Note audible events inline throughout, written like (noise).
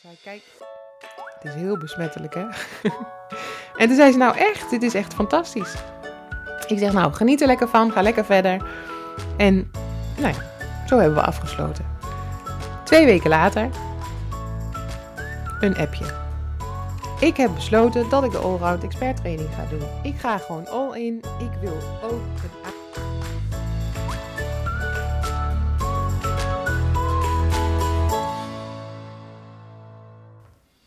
zei, kijk, het is heel besmettelijk hè. (laughs) en toen zei ze, nou echt, dit is echt fantastisch. Ik zeg, nou, geniet er lekker van, ga lekker verder. En nou ja, zo hebben we afgesloten. Twee weken later, een appje. Ik heb besloten dat ik de Allround Expert Training ga doen. Ik ga gewoon all in. Ik wil ook een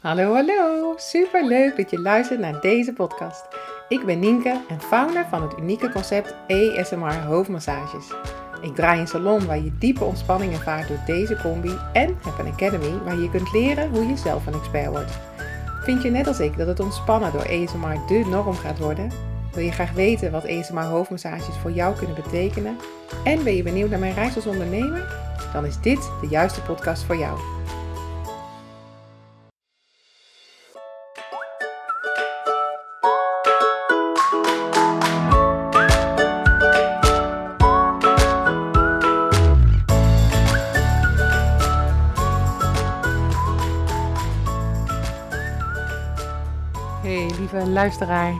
Hallo, hallo. Super leuk dat je luistert naar deze podcast. Ik ben Nienke en founder van het unieke concept ASMR hoofdmassages. Ik draai een salon waar je diepe ontspanning ervaart door deze combi en heb een academy waar je kunt leren hoe je zelf een expert wordt. Vind je net als ik dat het ontspannen door ASMR de norm gaat worden? Wil je graag weten wat ASMR hoofdmassages voor jou kunnen betekenen? En ben je benieuwd naar mijn reis als ondernemer? Dan is dit de juiste podcast voor jou. Luisteraar,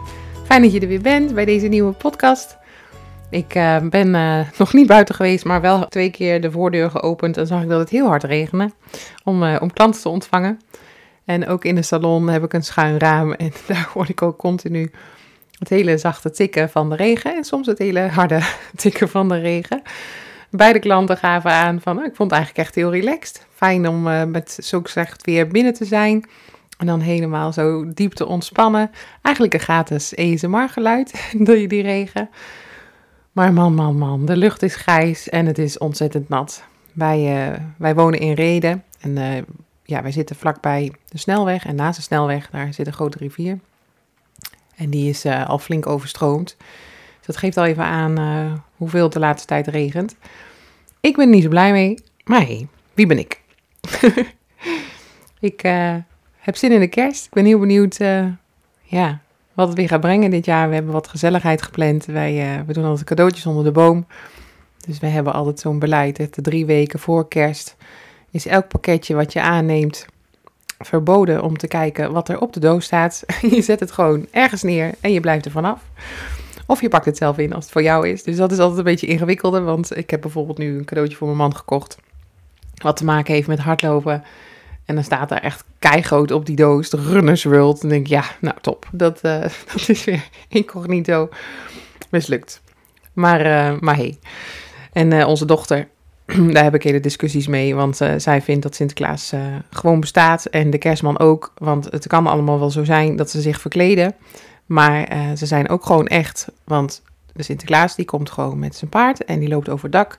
fijn dat je er weer bent bij deze nieuwe podcast. Ik uh, ben uh, (laughs) nog niet buiten geweest, maar wel twee keer de voordeur geopend en zag ik dat het heel hard regende om, uh, om klanten te ontvangen. En ook in de salon heb ik een schuin raam (laughs) en daar hoor ik ook continu het hele zachte tikken van de regen en soms het hele harde (laughs) tikken van de regen. Beide klanten gaven aan van, ik vond het eigenlijk echt heel relaxed. Fijn om met zo gezegd weer binnen te zijn. En dan helemaal zo diep te ontspannen. Eigenlijk een gratis ASMR geluid (laughs) door je die regen. Maar man, man, man, de lucht is grijs en het is ontzettend nat. Wij, uh, wij wonen in Reden en uh, ja, wij zitten vlakbij de snelweg. En naast de snelweg, daar zit een grote rivier. En die is uh, al flink overstroomd. Dus dat geeft al even aan hoeveel de laatste tijd regent. Ik ben er niet zo blij mee, maar hey, wie ben ik? (laughs) ik heb zin in de kerst. Ik ben heel benieuwd uh, ja, wat het weer gaat brengen dit jaar. We hebben wat gezelligheid gepland. Wij, uh, we doen altijd cadeautjes onder de boom. Dus we hebben altijd zo'n beleid. Dat de drie weken voor kerst is elk pakketje wat je aanneemt verboden om te kijken wat er op de doos staat. (laughs) je zet het gewoon ergens neer en je blijft er vanaf. Of je pakt het zelf in als het voor jou is. Dus dat is altijd een beetje ingewikkelder. Want ik heb bijvoorbeeld nu een cadeautje voor mijn man gekocht. Wat te maken heeft met hardlopen. En dan staat daar echt keigroot op die doos, de Runners World. En dan denk ik, ja, nou top. Dat, uh, (laughs) dat is weer incognito mislukt. Maar, uh, maar hey. En uh, onze dochter, (clears throat) daar heb ik hele discussies mee. Want zij vindt dat Sinterklaas gewoon bestaat. En de kerstman ook. Want het kan allemaal wel zo zijn dat ze zich verkleden. Maar ze zijn ook gewoon echt. Want de Sinterklaas die komt gewoon met zijn paard en die loopt over het dak.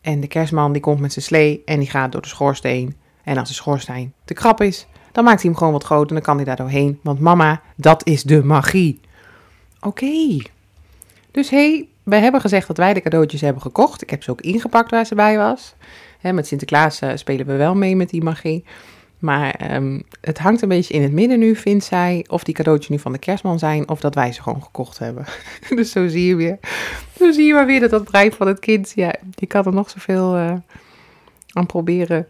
En de kerstman die komt met zijn slee en die gaat door de schoorsteen. En als de schoorsteen te krap is, dan maakt hij hem gewoon wat groter en dan kan hij daar doorheen. Want mama, dat is de magie. Oké. Dus hé, hey, wij hebben gezegd dat wij de cadeautjes hebben gekocht. Ik heb ze ook ingepakt waar ze bij was. Met Sinterklaas uh, spelen we wel mee met die magie. Maar um, het hangt een beetje in het midden nu, vindt zij. Of die cadeautjes nu van de kerstman zijn, of dat wij ze gewoon gekocht hebben. (laughs) dus zo zie je weer. Zo zie je maar weer dat dat brein van het kind, ja, je kan er nog zoveel uh, aan proberen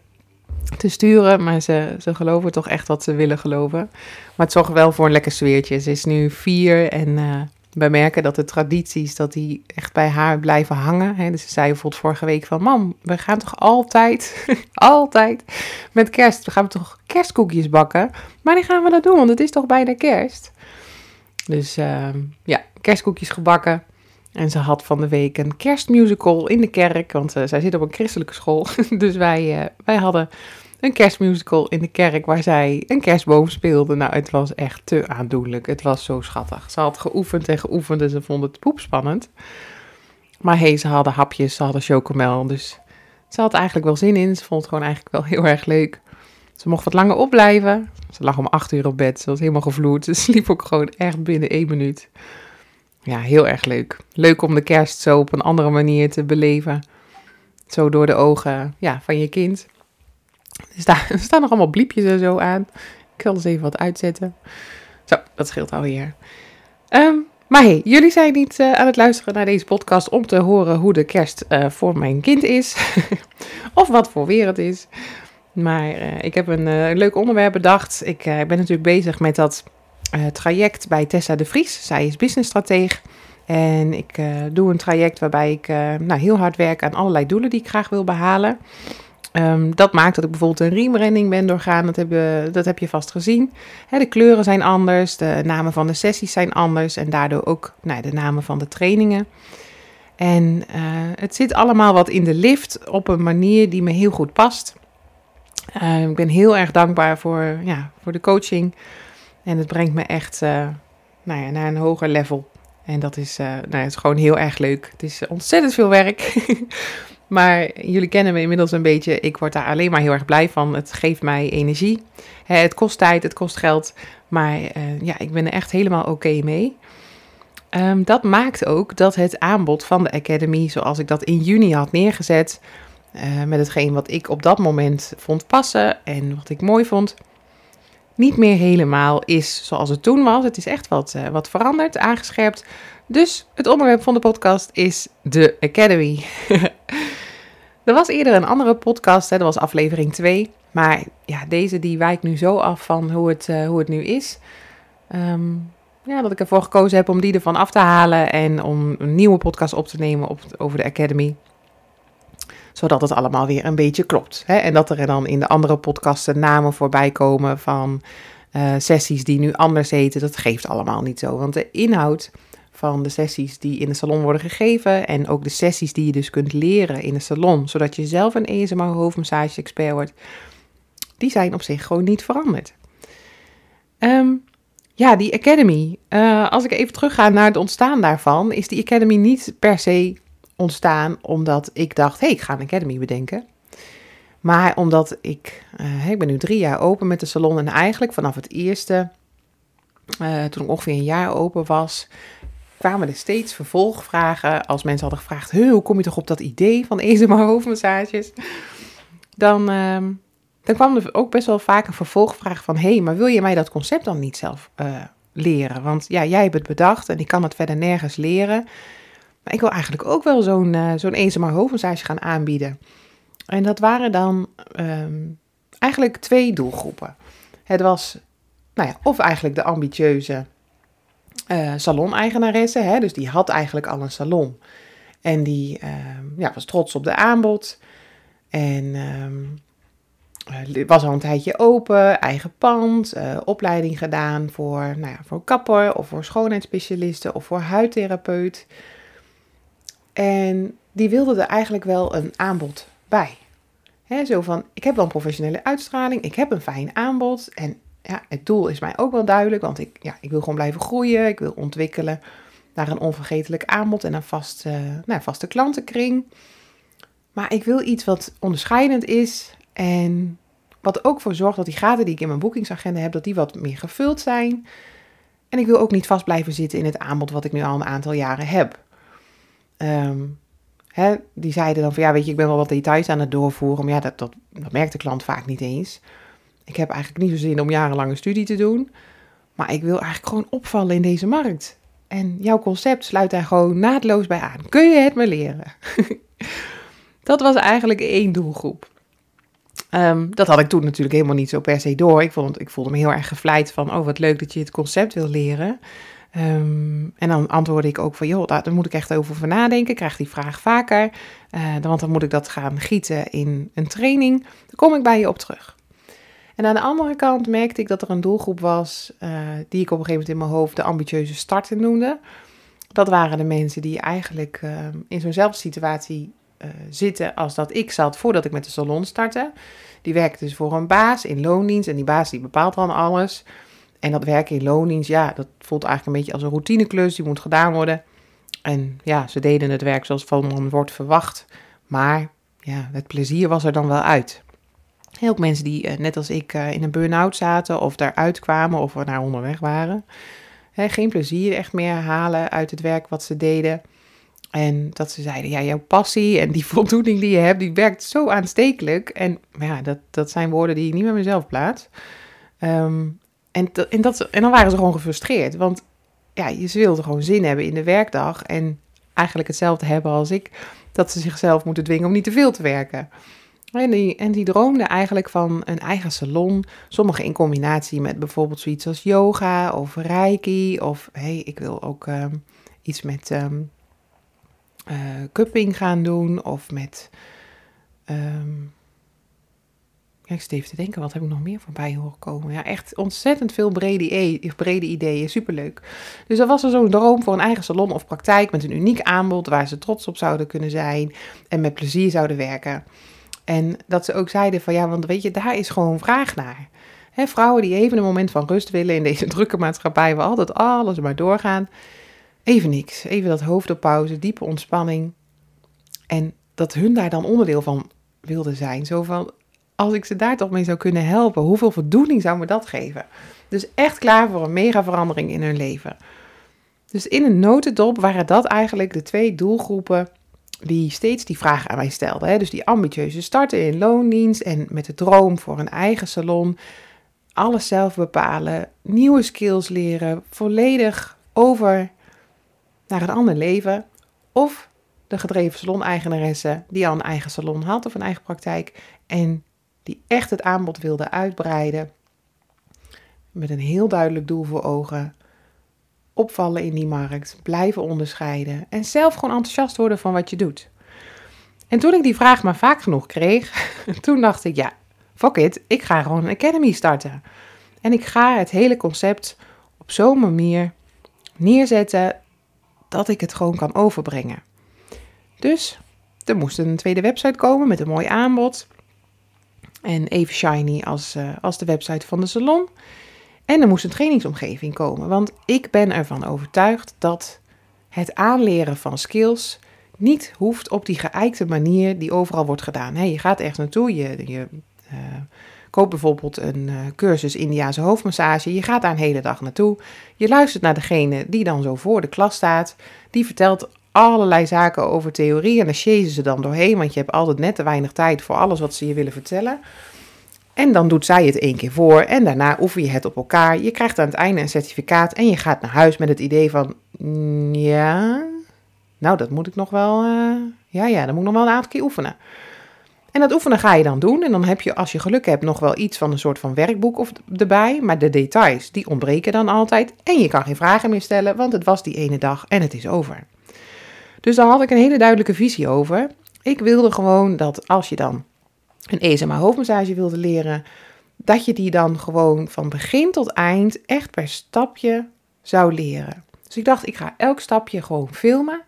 te sturen. Maar ze, ze geloven toch echt wat ze willen geloven. Maar het zorgt wel voor een lekker sfeertje. Ze is nu vier en uh, wij merken dat de tradities, dat die echt bij haar blijven hangen. Hè. Dus ze zei bijvoorbeeld vorige week van, mam, we gaan toch altijd, (laughs) altijd met kerst, we gaan toch kerstkoekjes bakken. Maar die gaan we dat doen, want het is toch bijna kerst. Dus uh, ja, kerstkoekjes gebakken. En ze had van de week een kerstmusical in de kerk, want uh, zij zit op een christelijke school. (laughs) dus wij, uh, wij hadden een kerstmusical in de kerk waar zij een kerstboom speelde. Nou, het was echt te aandoenlijk. Het was zo schattig. Ze had geoefend en geoefend en ze vond het poepspannend. Maar hey, ze hadden hapjes, ze hadden chocomel, dus ze had eigenlijk wel zin in. Ze vond het gewoon eigenlijk wel heel erg leuk. Ze mocht wat langer opblijven. Ze lag om acht uur op bed. Ze was helemaal gevloerd. Ze (laughs) sliep ook gewoon echt binnen één minuut. Ja, heel erg leuk. Leuk om de kerst zo op een andere manier te beleven. Zo door de ogen ja, van je kind. Er staan, (laughs) er staan nog allemaal bliepjes en zo aan. Ik zal eens even wat uitzetten. Zo, dat scheelt alweer. Um, maar hey, jullie zijn niet uh, aan het luisteren naar deze podcast om te horen hoe de kerst uh, voor mijn kind is. (laughs) of wat voor weer het is. Maar uh, ik heb een leuk onderwerp bedacht. Ik ben natuurlijk bezig met dat traject bij Tessa de Vries. Zij is businessstrateeg. En ik doe een traject waarbij ik nou, heel hard werk aan allerlei doelen die ik graag wil behalen. Um, dat maakt dat ik bijvoorbeeld een rebranding ben doorgaan. Dat heb je, dat heb je vast gezien. de kleuren zijn anders, de namen van de sessies zijn anders en daardoor ook nou, de namen van de trainingen. En het zit allemaal wat in de lift op een manier die me heel goed past. Ik ben heel erg dankbaar voor, ja, voor de coaching. En het brengt me echt uh, nou ja, naar een hoger level. En dat is, nou ja, het is gewoon heel erg leuk. Het is ontzettend veel werk. (laughs) Maar jullie kennen me inmiddels een beetje. Ik word daar alleen maar heel erg blij van. Het geeft mij energie. Het kost tijd, het kost geld. Maar ja, ik ben er echt helemaal oké mee. Um, dat maakt ook dat het aanbod van de Academy, zoals ik dat in juni had neergezet, met hetgeen wat ik op dat moment vond passen en wat ik mooi vond, niet meer helemaal is zoals het toen was. Het is echt wat, uh, wat veranderd, aangescherpt. Dus het onderwerp van de podcast is de Academy. (laughs) er was eerder een andere podcast, hè, dat was aflevering 2. Maar ja, deze die wijkt nu zo af van hoe het, uh, hoe het nu is. Um, ja, dat ik ervoor gekozen heb om die ervan af te halen en om een nieuwe podcast op te nemen op, over de Academy. Zodat het allemaal weer een beetje klopt. Hè? En dat er dan in de andere podcasten namen voorbij komen van uh, sessies die nu anders heten. Dat geeft allemaal niet zo. Want de inhoud van de sessies die in de salon worden gegeven. En ook de sessies die je dus kunt leren in de salon, zodat je zelf een ESMR hoofdmassage-expert wordt. Die zijn op zich gewoon niet veranderd. Um, ja, die Academy. Uh, als ik even terugga naar het ontstaan daarvan, is die Academy niet per se ontstaan omdat ik dacht, hey, ik ga een Academy bedenken. Maar omdat ik, uh, ik ben nu drie jaar open met de salon en eigenlijk vanaf het eerste, uh, toen ik ongeveer een jaar open was, kwamen er steeds vervolgvragen. Als mensen hadden gevraagd, hoe kom je toch op dat idee van ESMR hoofdmassages? Dan, uh, dan kwam er ook best wel vaak een vervolgvraag van, hé, hey, maar wil je mij dat concept dan niet zelf uh, leren? Want ja, jij hebt het bedacht en ik kan het verder nergens leren. Maar ik wil eigenlijk ook wel zo'n uh, zo'n ESMR hoofdmassage gaan aanbieden. En dat waren dan um, eigenlijk twee doelgroepen. Het was, nou ja, of eigenlijk de ambitieuze uh, salon-eigenaresse. Hè, dus die had eigenlijk al een salon. En die uh, ja, was trots op de aanbod. En uh, was al een tijdje open, eigen pand, opleiding gedaan voor, nou ja, voor kapper of voor schoonheidsspecialisten of voor huidtherapeut. En die wilde er eigenlijk wel een aanbod bij. He, zo van, ik heb wel een professionele uitstraling, ik heb een fijn aanbod en ja, het doel is mij ook wel duidelijk, want ik, ja, ik wil gewoon blijven groeien. Ik wil ontwikkelen naar een onvergetelijk aanbod en een vaste, nou, vaste klantenkring. Maar ik wil iets wat onderscheidend is en wat ook voor zorgt dat die gaten die ik in mijn boekingsagenda heb, dat die wat meer gevuld zijn. En ik wil ook niet vast blijven zitten in het aanbod wat ik nu al een aantal jaren heb. Um, hè, die zeiden dan van ja, weet je, ik ben wel wat details aan het doorvoeren, maar ja, dat, dat, merkt de klant vaak niet eens. Ik heb eigenlijk niet zo zin om jarenlang een studie te doen. Maar ik wil eigenlijk gewoon opvallen in deze markt. En jouw concept sluit daar gewoon naadloos bij aan. Kun je het me leren? (laughs) dat was eigenlijk één doelgroep. Um, dat had ik toen natuurlijk helemaal niet zo per se door. Ik, vond, ik voelde me heel erg gevleid van, oh wat leuk dat je het concept wil leren. Um, en dan antwoordde ik ook van, joh, daar, moet ik echt over nadenken. Ik krijg die vraag vaker. Uh, want dan moet ik dat gaan gieten in een training. Dan kom ik bij je op terug. En aan de andere kant merkte ik dat er een doelgroep was uh, die ik op een gegeven moment in mijn hoofd de ambitieuze starter noemde. Dat waren de mensen die eigenlijk uh, in zo'nzelfde situatie uh, zitten als dat ik zat voordat ik met de salon startte. Die werkte dus voor een baas in loondienst en die baas die bepaalt dan alles. En dat werken in loondienst, ja, dat voelt eigenlijk een beetje als een routineklus, die moet gedaan worden. En ja, ze deden het werk zoals van wordt verwacht. Maar ja, het plezier was er dan wel uit. Heel veel mensen die, uh, net als ik, uh, in een burn-out zaten of daaruit kwamen of naar onderweg waren. Geen plezier echt meer halen uit het werk wat ze deden. En dat ze zeiden, ja, jouw passie en die (laughs) voldoening die je hebt, die werkt zo aanstekelijk. En ja, dat, dat zijn woorden die ik niet met mezelf plaats. Um, en, en, dat, en dan waren ze gewoon gefrustreerd. Want ja, ze wilden gewoon zin hebben in de werkdag. En eigenlijk hetzelfde hebben als ik. Dat ze zichzelf moeten dwingen om niet te veel te werken. En die, en die droomde eigenlijk van een eigen salon. Sommige in combinatie met bijvoorbeeld zoiets als yoga of reiki. Of hey, ik wil ook ehm, iets met um, cupping gaan doen. Of met um, ik zit even te denken, wat heb ik nog meer voorbij horen komen? Ja, echt ontzettend veel brede, ideeën. Superleuk. Dus dat was er zo'n droom voor een eigen salon of praktijk met een uniek aanbod waar ze trots op zouden kunnen zijn en met plezier zouden werken. En dat ze ook zeiden van ja, want weet je, daar is gewoon vraag naar. vrouwen die even een moment van rust willen in deze (laughs) drukke maatschappij waar altijd alles maar doorgaan. Even niks. Even dat hoofd op pauze, diepe ontspanning. En dat hun daar dan onderdeel van wilden zijn. Zo van, als ik ze daar toch mee zou kunnen helpen, hoeveel voldoening zou me dat geven? Dus echt klaar voor een mega verandering in hun leven. Dus in een notendop waren dat eigenlijk de twee doelgroepen die steeds die vraag aan mij stelden. Hè? Dus die ambitieuze starten in loondienst en met de droom voor een eigen salon. Alles zelf bepalen, nieuwe skills leren, volledig over naar een ander leven. Of de gedreven salon-eigenaresse die al een eigen salon had of een eigen praktijk en die echt het aanbod wilde uitbreiden. Met een heel duidelijk doel voor ogen. Opvallen in die markt, blijven onderscheiden en zelf gewoon enthousiast worden van wat je doet. En toen ik die vraag maar vaak genoeg kreeg, (laughs) toen dacht ik, ja, fuck it, ik ga gewoon een academy starten. En ik ga het hele concept op zo'n manier neerzetten dat ik het gewoon kan overbrengen. Dus er moest een tweede website komen met een mooi aanbod. En even shiny als, uh, als de website van de salon. En er moest een trainingsomgeving komen. Want ik ben ervan overtuigd dat het aanleren van skills niet hoeft op die geëikte manier die overal wordt gedaan. Hey, je gaat ergens naartoe, je, je uh, koopt bijvoorbeeld een uh, cursus Indiaanse hoofdmassage. Je gaat daar een hele dag naartoe. Je luistert naar degene die dan zo voor de klas staat. Die vertelt allerlei zaken over theorie en daar chasen ze dan doorheen, want je hebt altijd net te weinig tijd voor alles wat ze je willen vertellen. En dan doet zij het één keer voor en daarna oefen je het op elkaar. Je krijgt aan het einde een certificaat en je gaat naar huis met het idee van, mm, ja, nou dat moet ik nog wel, uh, ja ja, dan moet ik nog wel een aantal keer oefenen. En dat oefenen ga je dan doen en dan heb je, als je geluk hebt, nog wel iets van een soort van werkboek of erbij. Maar de details, die ontbreken dan altijd en je kan geen vragen meer stellen, want het was die ene dag en het is over. Dus daar had ik een hele duidelijke visie over. Ik wilde gewoon dat als je dan een ESMA hoofdmassage wilde leren, dat je die dan gewoon van begin tot eind echt per stapje zou leren. Dus ik dacht, ik ga elk stapje gewoon filmen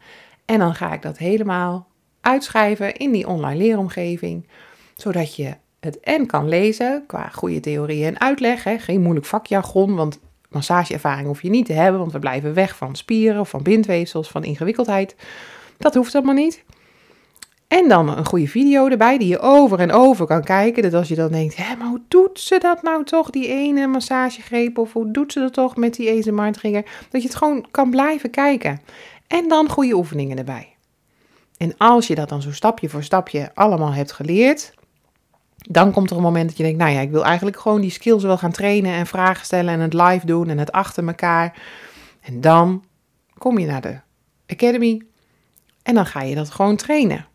en dan ga ik dat helemaal uitschrijven in die online leeromgeving, zodat je het en kan lezen qua goede theorieën en uitleg, hè, geen moeilijk vakjargon, want massageervaring hoef je niet te hebben, want we blijven weg van spieren, van bindweefsels, van ingewikkeldheid. Dat hoeft allemaal niet. En dan een goede video erbij die je over en over kan kijken. Dat als je dan denkt, hé, maar hoe doet ze dat nou toch, die ene massagegreep? Of hoe doet ze dat toch met die ASMR-trigger? Dat je het gewoon kan blijven kijken. En dan goede oefeningen erbij. En als je dat dan zo stapje voor stapje allemaal hebt geleerd, dan komt er een moment dat je denkt, nou ja, ik wil eigenlijk gewoon die skills wel gaan trainen en vragen stellen en het live doen en het achter elkaar. En dan kom je naar de academy en dan ga je dat gewoon trainen.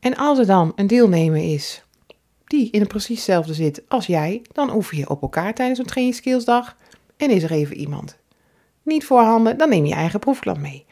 En als er dan een deelnemer is die in het precies hetzelfde zit als jij, dan oefen je op elkaar tijdens een trainingsskillsdag en is er even iemand. Niet voorhanden, dan neem je eigen proefklant mee.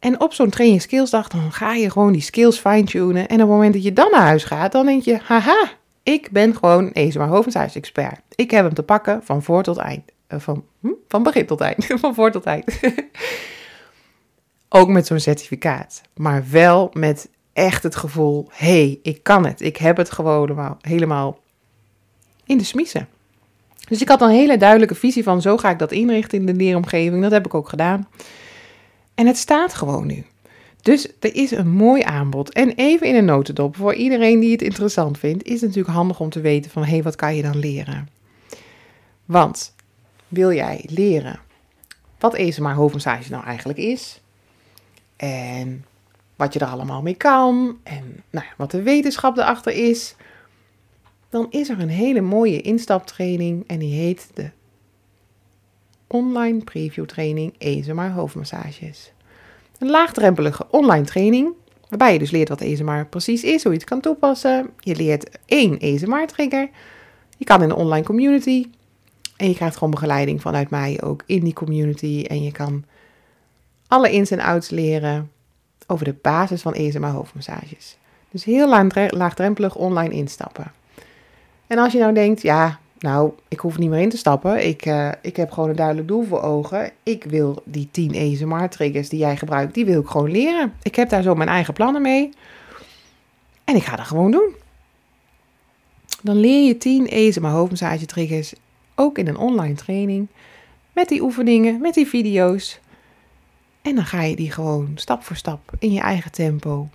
En op zo'n trainingsskillsdag dan ga je gewoon die skills fine-tunen. En op het moment dat je dan naar huis gaat, dan denk je, haha, ik ben gewoon ESMA hoofdhuisexpert. Ik heb hem te pakken van voor tot eind. Uh, van, hm? van begin tot eind. (laughs) van voor tot eind. (laughs) Ook met zo'n certificaat. Maar wel met echt het gevoel, hey, ik kan het. Ik heb het gewoon helemaal in de smiezen. Dus ik had een hele duidelijke visie van, zo ga ik dat inrichten in de leeromgeving. Dat heb ik ook gedaan. En het staat gewoon nu. Dus er is een mooi aanbod. En even in een notendop, voor iedereen die het interessant vindt, is het natuurlijk handig om te weten van, hé, hey, wat kan je dan leren? Want, wil jij leren wat ESMR hoofdmassage nou eigenlijk is? En wat je er allemaal mee kan? En nou wat de wetenschap erachter is? Dan is er een hele mooie instaptraining en die heet de online preview training ESMR hoofdmassages. Een laagdrempelige online training Waarbij je dus leert wat ASMR precies is, hoe je het kan toepassen. Je leert één ASMR-trigger. Je kan in een online community. En je krijgt gewoon begeleiding vanuit mij ook in die community. En je kan alle ins en outs leren over de basis van ASMR hoofdmassages. Dus heel laagdrempelig online instappen. En als je nou denkt, ja, nou, ik hoef niet meer in te stappen. Ik, uh, ik heb gewoon een duidelijk doel voor ogen. Ik wil die 10 ASMR-triggers die jij gebruikt, die wil ik gewoon leren. Ik heb daar zo mijn eigen plannen mee. En ik ga dat gewoon doen. Dan leer je 10 ASMR hoofdmassage-triggers ook in een online training. Met die oefeningen, met die video's. En dan ga je die gewoon stap voor stap in je eigen tempo.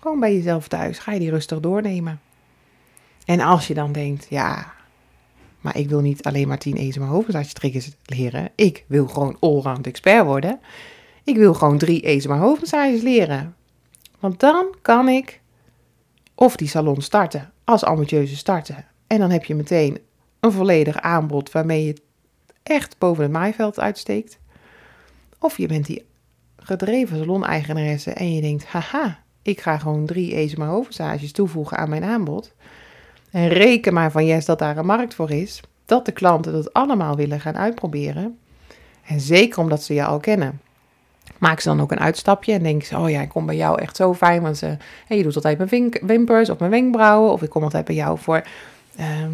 Gewoon bij jezelf thuis. Ga je die rustig doornemen. En als je dan denkt, ja, maar ik wil niet alleen maar 10 ASMR hoofdmassage triggers leren. Ik wil gewoon allround expert worden. Ik wil gewoon drie ASMR hoofdmassages leren. Want dan kan ik of die salon starten als ambitieuze starten. En dan heb je meteen een volledig aanbod waarmee je echt boven het maaiveld uitsteekt. Of je bent die gedreven salon-eigenaresse en je denkt, haha, ik ga gewoon drie ASMR hoofdmassages toevoegen aan mijn aanbod. En reken maar van yes dat daar een markt voor is. Dat de klanten dat allemaal willen gaan uitproberen. En zeker omdat ze je al kennen. Maak ze dan ook een uitstapje en denk ze, oh ja, ik kom bij jou echt zo fijn. Want ze, je doet altijd mijn wimpers of mijn wenkbrauwen. Of ik kom altijd bij jou voor ehm,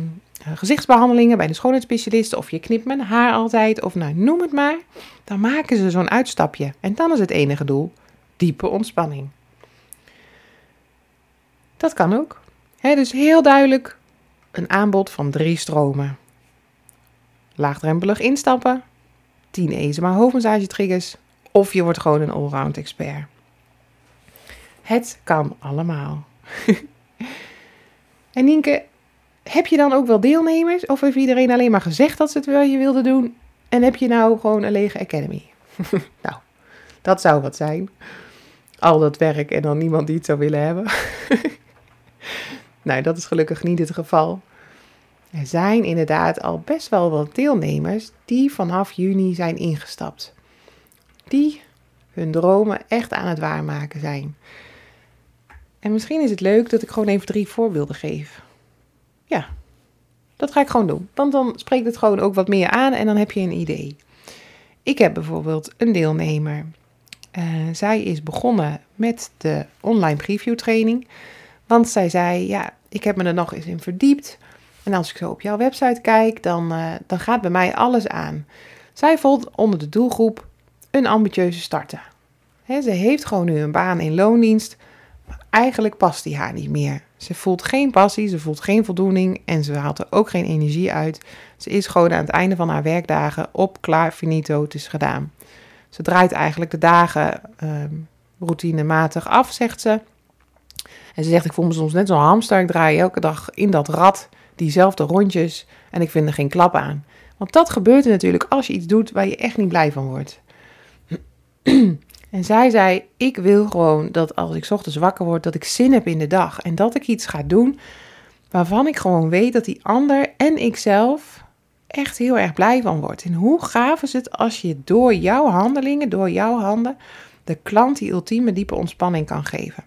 gezichtsbehandelingen bij de schoonheidsspecialist. Of je knipt mijn haar altijd. Of nou, noem het maar. Dan maken ze zo'n uitstapje. En dan is het enige doel diepe ontspanning. Dat kan ook dus heel duidelijk een aanbod van drie stromen. Laagdrempelig instappen, 10 ESMA hoofdmassage triggers of je wordt gewoon een allround expert. Het kan allemaal. (laughs) en Nienke, heb je dan ook wel deelnemers? Of heeft iedereen alleen maar gezegd dat ze het wel je wilde doen? En heb je nou gewoon een lege academy? (laughs) nou, dat zou wat zijn. Al dat werk en dan niemand die het zou willen hebben. (laughs) Nou, dat is gelukkig niet het geval. Er zijn inderdaad al best wel wat deelnemers die vanaf juni zijn ingestapt. Die hun dromen echt aan het waarmaken zijn. En misschien is het leuk dat ik gewoon even drie voorbeelden geef. Ja, dat ga ik gewoon doen. Want dan spreekt het gewoon ook wat meer aan en dan heb je een idee. Ik heb bijvoorbeeld een deelnemer. Uh, zij is begonnen met de online preview training. Want zij zei, ja, ik heb me er nog eens in verdiept. En als ik zo op jouw website kijk, dan, uh, dan gaat bij mij alles aan. Zij voelt onder de doelgroep een ambitieuze starter. ze heeft gewoon nu een baan in loondienst, maar eigenlijk past die haar niet meer. Ze voelt geen passie, ze voelt geen voldoening en ze haalt er ook geen energie uit. Ze is gewoon aan het einde van haar werkdagen op, klaar, finito, het is gedaan. Ze draait eigenlijk de dagen uh, routinematig af, zegt ze. En ze zegt, ik voel me soms net zo'n hamster. Ik draai elke dag in dat rad diezelfde rondjes en ik vind er geen klap aan. Want dat gebeurt er natuurlijk als je iets doet waar je echt niet blij van wordt. (clears throat) En zij zei, ik wil gewoon dat als ik ochtends wakker word, dat ik zin heb in de dag. En dat ik iets ga doen waarvan ik gewoon weet dat die ander en ikzelf echt heel erg blij van wordt. En hoe gaaf is het als je door jouw handelingen, door jouw handen, de klant die ultieme diepe ontspanning kan geven.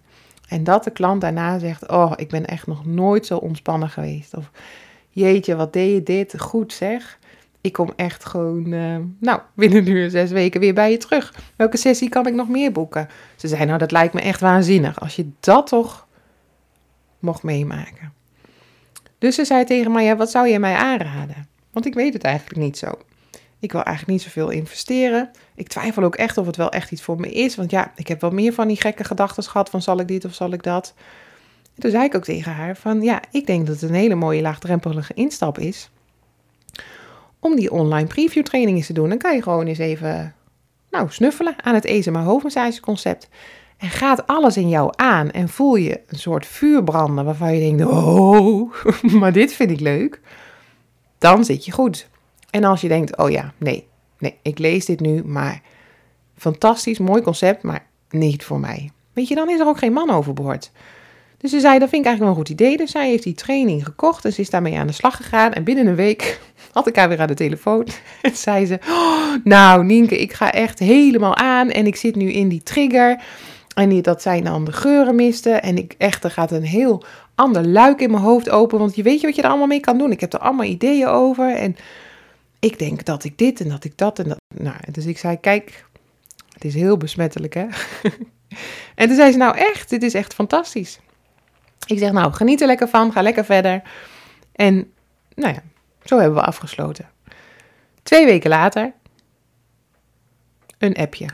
En dat de klant daarna zegt: Oh, ik ben echt nog nooit zo ontspannen geweest. Of jeetje, wat deed je dit goed zeg. Ik kom echt gewoon, uh, nou, binnen nu zes weken weer bij je terug. Welke sessie kan ik nog meer boeken? Ze zei: Nou, dat lijkt me echt waanzinnig. Als je dat toch mocht meemaken. Dus ze zei tegen mij: Ja, wat zou je mij aanraden? Want ik weet het eigenlijk niet zo. Ik wil eigenlijk niet zoveel investeren. Ik twijfel ook echt of het wel echt iets voor me is. Want ja, ik heb wel meer van die gekke gedachten gehad van zal ik dit of zal ik dat. En toen zei ik ook tegen haar van ja, ik denk dat het een hele mooie laagdrempelige instap is. Om die online preview trainingen te doen. Dan kan je gewoon eens even nou, snuffelen aan het ESMA hoofdmassage concept. En gaat alles in jou aan en voel je een soort vuur branden waarvan je denkt, oh, (laughs) maar dit vind ik leuk. Dan zit je goed. En als je denkt, oh ja, nee, nee, ik lees dit nu, maar fantastisch, mooi concept, maar niet voor mij. Weet je, dan is er ook geen man overboord. Dus ze zei, dat vind ik eigenlijk wel een goed idee. Dus zij heeft die training gekocht en ze is daarmee aan de slag gegaan. En binnen een week (laughs) had ik haar weer aan de telefoon. (laughs) En zei ze, oh, nou Nienke, ik ga echt helemaal aan en ik zit nu in die trigger. En dat zijn dan de geurenmisten. En ik echt, er gaat een heel ander luik in mijn hoofd open. Want je weet je wat je er allemaal mee kan doen. Ik heb er allemaal ideeën over. En ik denk dat ik dit en dat ik dat en dat. Nou, dus ik zei, kijk, het is heel besmettelijk, hè? (laughs) en toen zei ze, nou echt, dit is echt fantastisch. Ik zeg, nou, geniet er lekker van, ga lekker verder. En, nou ja, zo hebben we afgesloten. Twee weken later, een appje.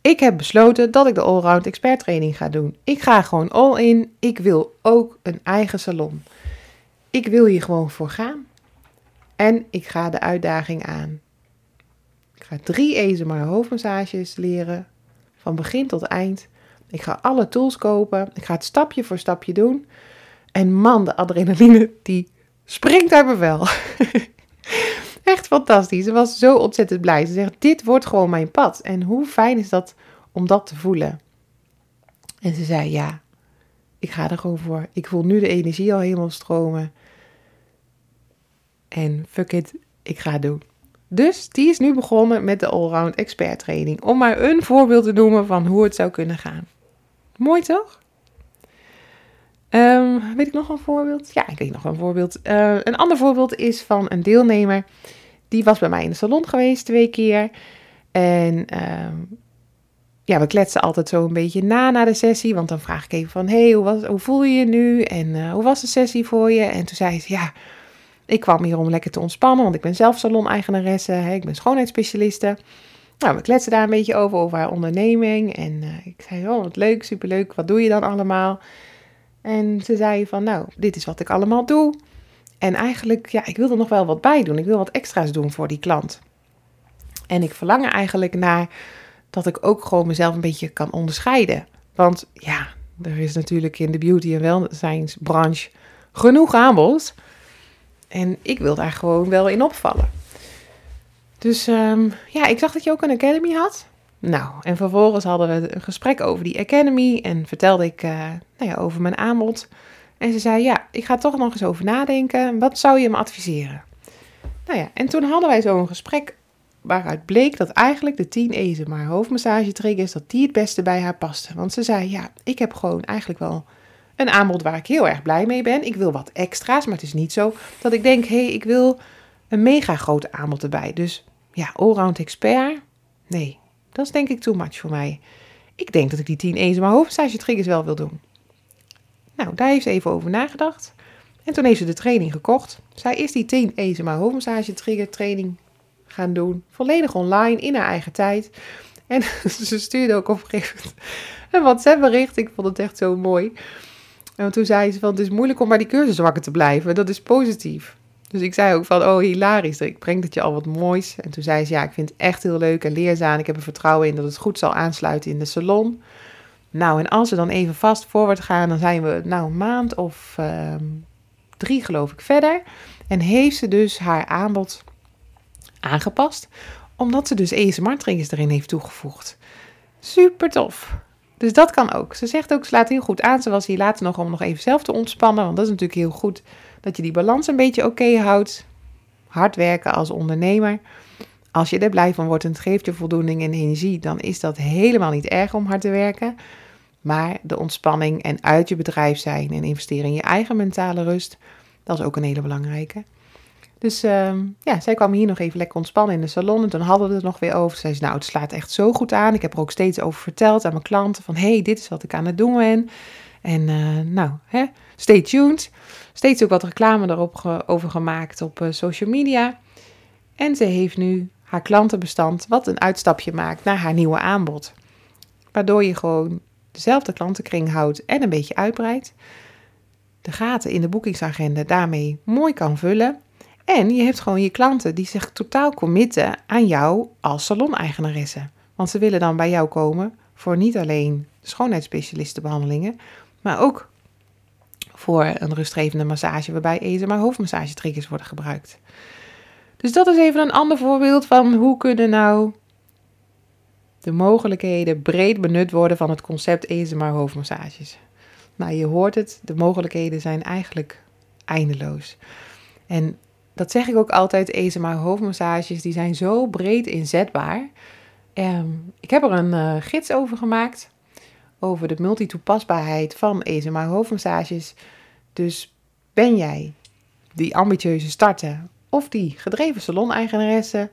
Ik heb besloten dat ik de Allround Expert Training ga doen. Ik ga gewoon all in. Ik wil ook een eigen salon. Ik wil hier gewoon voor gaan. En ik ga de uitdaging aan. Ik ga drie ESMR hoofdmassages leren. Van begin tot eind. Ik ga alle tools kopen. Ik ga het stapje voor stapje doen. En man, de adrenaline die springt uit mijn vel. (laughs) Echt fantastisch. Ze was zo ontzettend blij. Ze zegt, dit wordt gewoon mijn pad. En hoe fijn is dat om dat te voelen? En ze zei, ja, ik ga er gewoon voor. Ik voel nu de energie al helemaal stromen. En fuck it, ik ga het doen. Dus die is nu begonnen met de Allround Expert Training. Om maar een voorbeeld te noemen van hoe het zou kunnen gaan. Mooi toch? Um, weet ik nog een voorbeeld? Ja, ik weet nog een voorbeeld. Uh, een ander voorbeeld is van een deelnemer. Die was bij mij in de salon geweest twee keer. En um, ja, we kletsen altijd zo een beetje na na de sessie. Want dan vraag ik even van, hey, hoe, hoe voel je je nu? En uh, hoe was de sessie voor je? En toen zei ze, ja, ik kwam hier om lekker te ontspannen. Want ik ben zelf salon-eigenaresse. Ik ben schoonheidsspecialiste. Nou, we kletsen daar een beetje over, over haar onderneming. En uh, ik zei, oh, wat leuk, superleuk. Wat doe je dan allemaal? En ze zei van, nou, dit is wat ik allemaal doe. En eigenlijk, ja, ik wil er nog wel wat bij doen. Ik wil wat extra's doen voor die klant. En ik verlang er eigenlijk naar dat ik ook gewoon mezelf een beetje kan onderscheiden. Want ja, er is natuurlijk in de beauty- en welzijnsbranche genoeg aanbod. En ik wil daar gewoon wel in opvallen. Dus um, ja, ik zag dat je ook een academy had. Nou, en vervolgens hadden we een gesprek over die Academy en vertelde ik uh, nou ja, over mijn aanbod. En ze zei, ja, ik ga toch nog eens over nadenken. Wat zou je me adviseren? Nou ja, en toen hadden wij zo een gesprek waaruit bleek dat eigenlijk de 10 ezen maar hoofdmassage triggers, dat die het beste bij haar paste. Want ze zei, ja, ik heb gewoon eigenlijk wel een aanbod waar ik heel erg blij mee ben. Ik wil wat extra's, maar het is niet zo dat ik denk, hé, hey, ik wil een mega grote aanbod erbij. Dus ja, allround expert, nee, dat is denk ik too much voor mij. Ik denk dat ik die 10 ESMA hoofdmassage triggers wel wil doen. Nou, daar heeft ze even over nagedacht. En toen heeft ze de training gekocht. Zij is die 10 ESMA hoofdmassage trigger training gaan doen. Volledig online, in haar eigen tijd. En (laughs) ze stuurde ook op een gegeven moment een WhatsApp bericht. Ik vond het echt zo mooi. En toen zei ze van, het is moeilijk om bij die cursus wakker te blijven. Dat is positief. Dus ik zei ook van, oh hilarisch, ik breng dat je al wat moois. En toen zei ze, ja, ik vind het echt heel leuk en leerzaam. Ik heb er vertrouwen in dat het goed zal aansluiten in de salon. Nou, en als we dan even vast voorwaarts gaan, dan zijn we nou een maand of uh, drie geloof ik verder. En heeft ze dus haar aanbod aangepast, omdat ze dus ASMR-triggers erin heeft toegevoegd. Super tof. Dus dat kan ook. Ze zegt ook, ze laat heel goed aan. Ze was hier later nog om nog even zelf te ontspannen, want dat is natuurlijk heel goed dat je die balans een beetje oké houdt. Hard werken als ondernemer. Als je er blij van wordt en het geeft je voldoening en energie, dan is dat helemaal niet erg om hard te werken. Maar de ontspanning en uit je bedrijf zijn en investeren in je eigen mentale rust, dat is ook een hele belangrijke. Dus uh, ja, zij kwam hier nog even lekker ontspannen in de salon. En toen hadden we het nog weer over. Ze zei, nou, het slaat echt zo goed aan. Ik heb er ook steeds over verteld aan mijn klanten. Van, hey, dit is wat ik aan het doen ben. En uh, nou, hè, stay tuned. Steeds ook wat reclame erop over gemaakt op uh, social media. En ze heeft nu haar klantenbestand wat een uitstapje maakt naar haar nieuwe aanbod. Waardoor je gewoon dezelfde klantenkring houdt en een beetje uitbreidt. De gaten in de boekingsagenda daarmee mooi kan vullen. En je hebt gewoon je klanten die zich totaal committen aan jou als salon-eigenaresse. Want ze willen dan bij jou komen voor niet alleen schoonheidsspecialistenbehandelingen, maar ook voor een rustgevende massage waarbij ESMA hoofdmassagetriggers worden gebruikt. Dus dat is even een ander voorbeeld van hoe kunnen nou de mogelijkheden breed benut worden van het concept ESMA hoofdmassages. Nou, je hoort het, de mogelijkheden zijn eigenlijk eindeloos. En dat zeg ik ook altijd, ESMA hoofdmassages, die zijn zo breed inzetbaar. Um, ik heb er een uh, gids over gemaakt over de multitoepasbaarheid van ESMA hoofdmassages. Dus ben jij die ambitieuze starter of die gedreven salon-eigenaresse?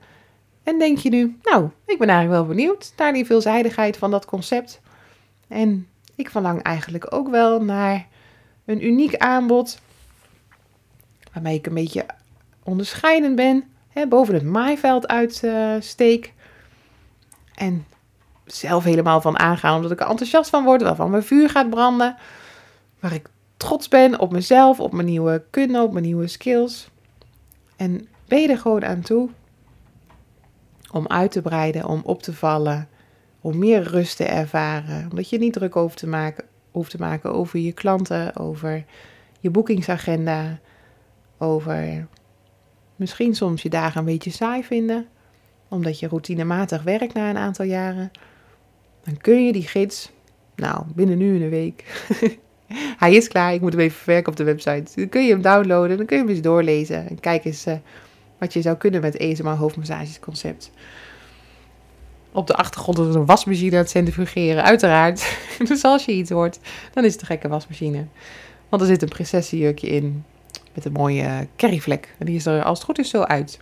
En denk je nu, nou, ik ben eigenlijk wel benieuwd naar die veelzijdigheid van dat concept. En ik verlang eigenlijk ook wel naar een uniek aanbod waarmee ik een beetje onderscheidend ben, hè, boven het maaiveld uitsteek. en zelf helemaal van aangaan, omdat ik er enthousiast van word, waarvan mijn vuur gaat branden. Waar ik trots ben op mezelf, op mijn nieuwe kunde, op mijn nieuwe skills. En ben je er gewoon aan toe om uit te breiden, om op te vallen, om meer rust te ervaren. Omdat je niet druk te maken, hoeft te maken over je klanten, over je boekingsagenda, over misschien soms je dagen een beetje saai vinden, omdat je routinematig werkt na een aantal jaren. Dan kun je die gids, nou, binnen nu een week. (laughs) Hij is klaar, ik moet hem even verwerken op de website. Dan kun je hem downloaden, dan kun je hem eens doorlezen. En kijk eens uh, wat je zou kunnen met ESMA hoofdmassagesconcept. Op de achtergrond is een wasmachine aan het centrifugeren, uiteraard. (laughs) dus als je iets hoort, dan is het een gekke wasmachine. Want er zit een prinsessenjurkje in met een mooie curryvlek. En die is er als het goed is zo uit.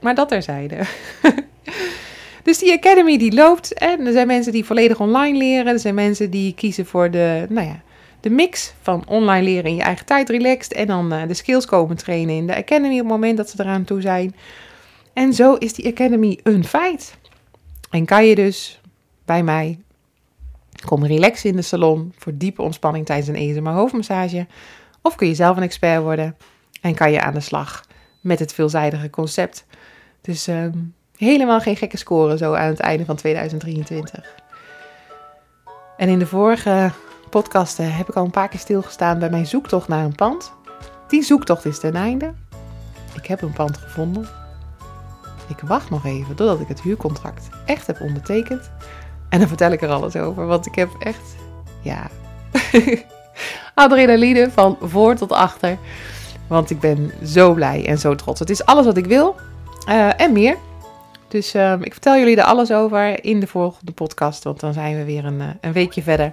Maar dat terzijde. (laughs) dus die academy die loopt. En er zijn mensen die volledig online leren. Er zijn mensen die kiezen voor de, nou ja, de mix van online leren in je eigen tijd relaxed. En dan uh, de skills komen trainen in de academy op het moment dat ze eraan toe zijn. En zo is die academy een feit. En kan je dus bij mij kom relaxen in de salon voor diepe ontspanning tijdens een ESMA hoofdmassage. Of kun je zelf een expert worden en kan je aan de slag met het veelzijdige concept. Dus uh, helemaal geen gekke score zo aan het einde van 2023. En in de vorige podcasten heb ik al een paar keer stilgestaan bij mijn zoektocht naar een pand. Die zoektocht is ten einde. Ik heb een pand gevonden. Ik wacht nog even totdat ik het huurcontract echt heb ondertekend. En dan vertel ik er alles over, want ik heb echt, ja, (laughs) adrenaline van voor tot achter. Want ik ben zo blij en zo trots. Het is alles wat ik wil uh, en meer. Dus uh, ik vertel jullie er alles over in de volgende podcast. Want dan zijn we weer een, uh, een weekje verder.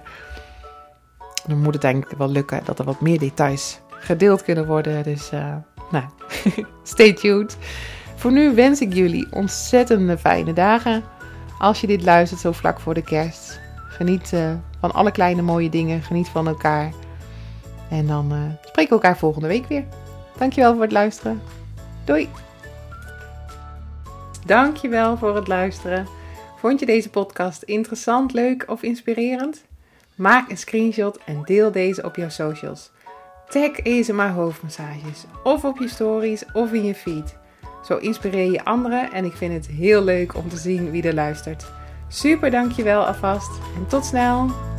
Dan moet het eigenlijk wel lukken dat er wat meer details gedeeld kunnen worden. Dus nou, (laughs) stay tuned. Voor nu wens ik jullie ontzettend fijne dagen. Als je dit luistert zo vlak voor de kerst. Geniet van alle kleine mooie dingen. Geniet van elkaar. En dan uh, spreken we elkaar volgende week weer. Dankjewel voor het luisteren. Doei! Dankjewel voor het luisteren. Vond je deze podcast interessant, leuk of inspirerend? Maak een screenshot en deel deze op jouw socials. Tag ESMA hoofdmassages of op je stories of in je feed. Zo inspireer je anderen en ik vind het heel leuk om te zien wie er luistert. Super dankjewel alvast en tot snel!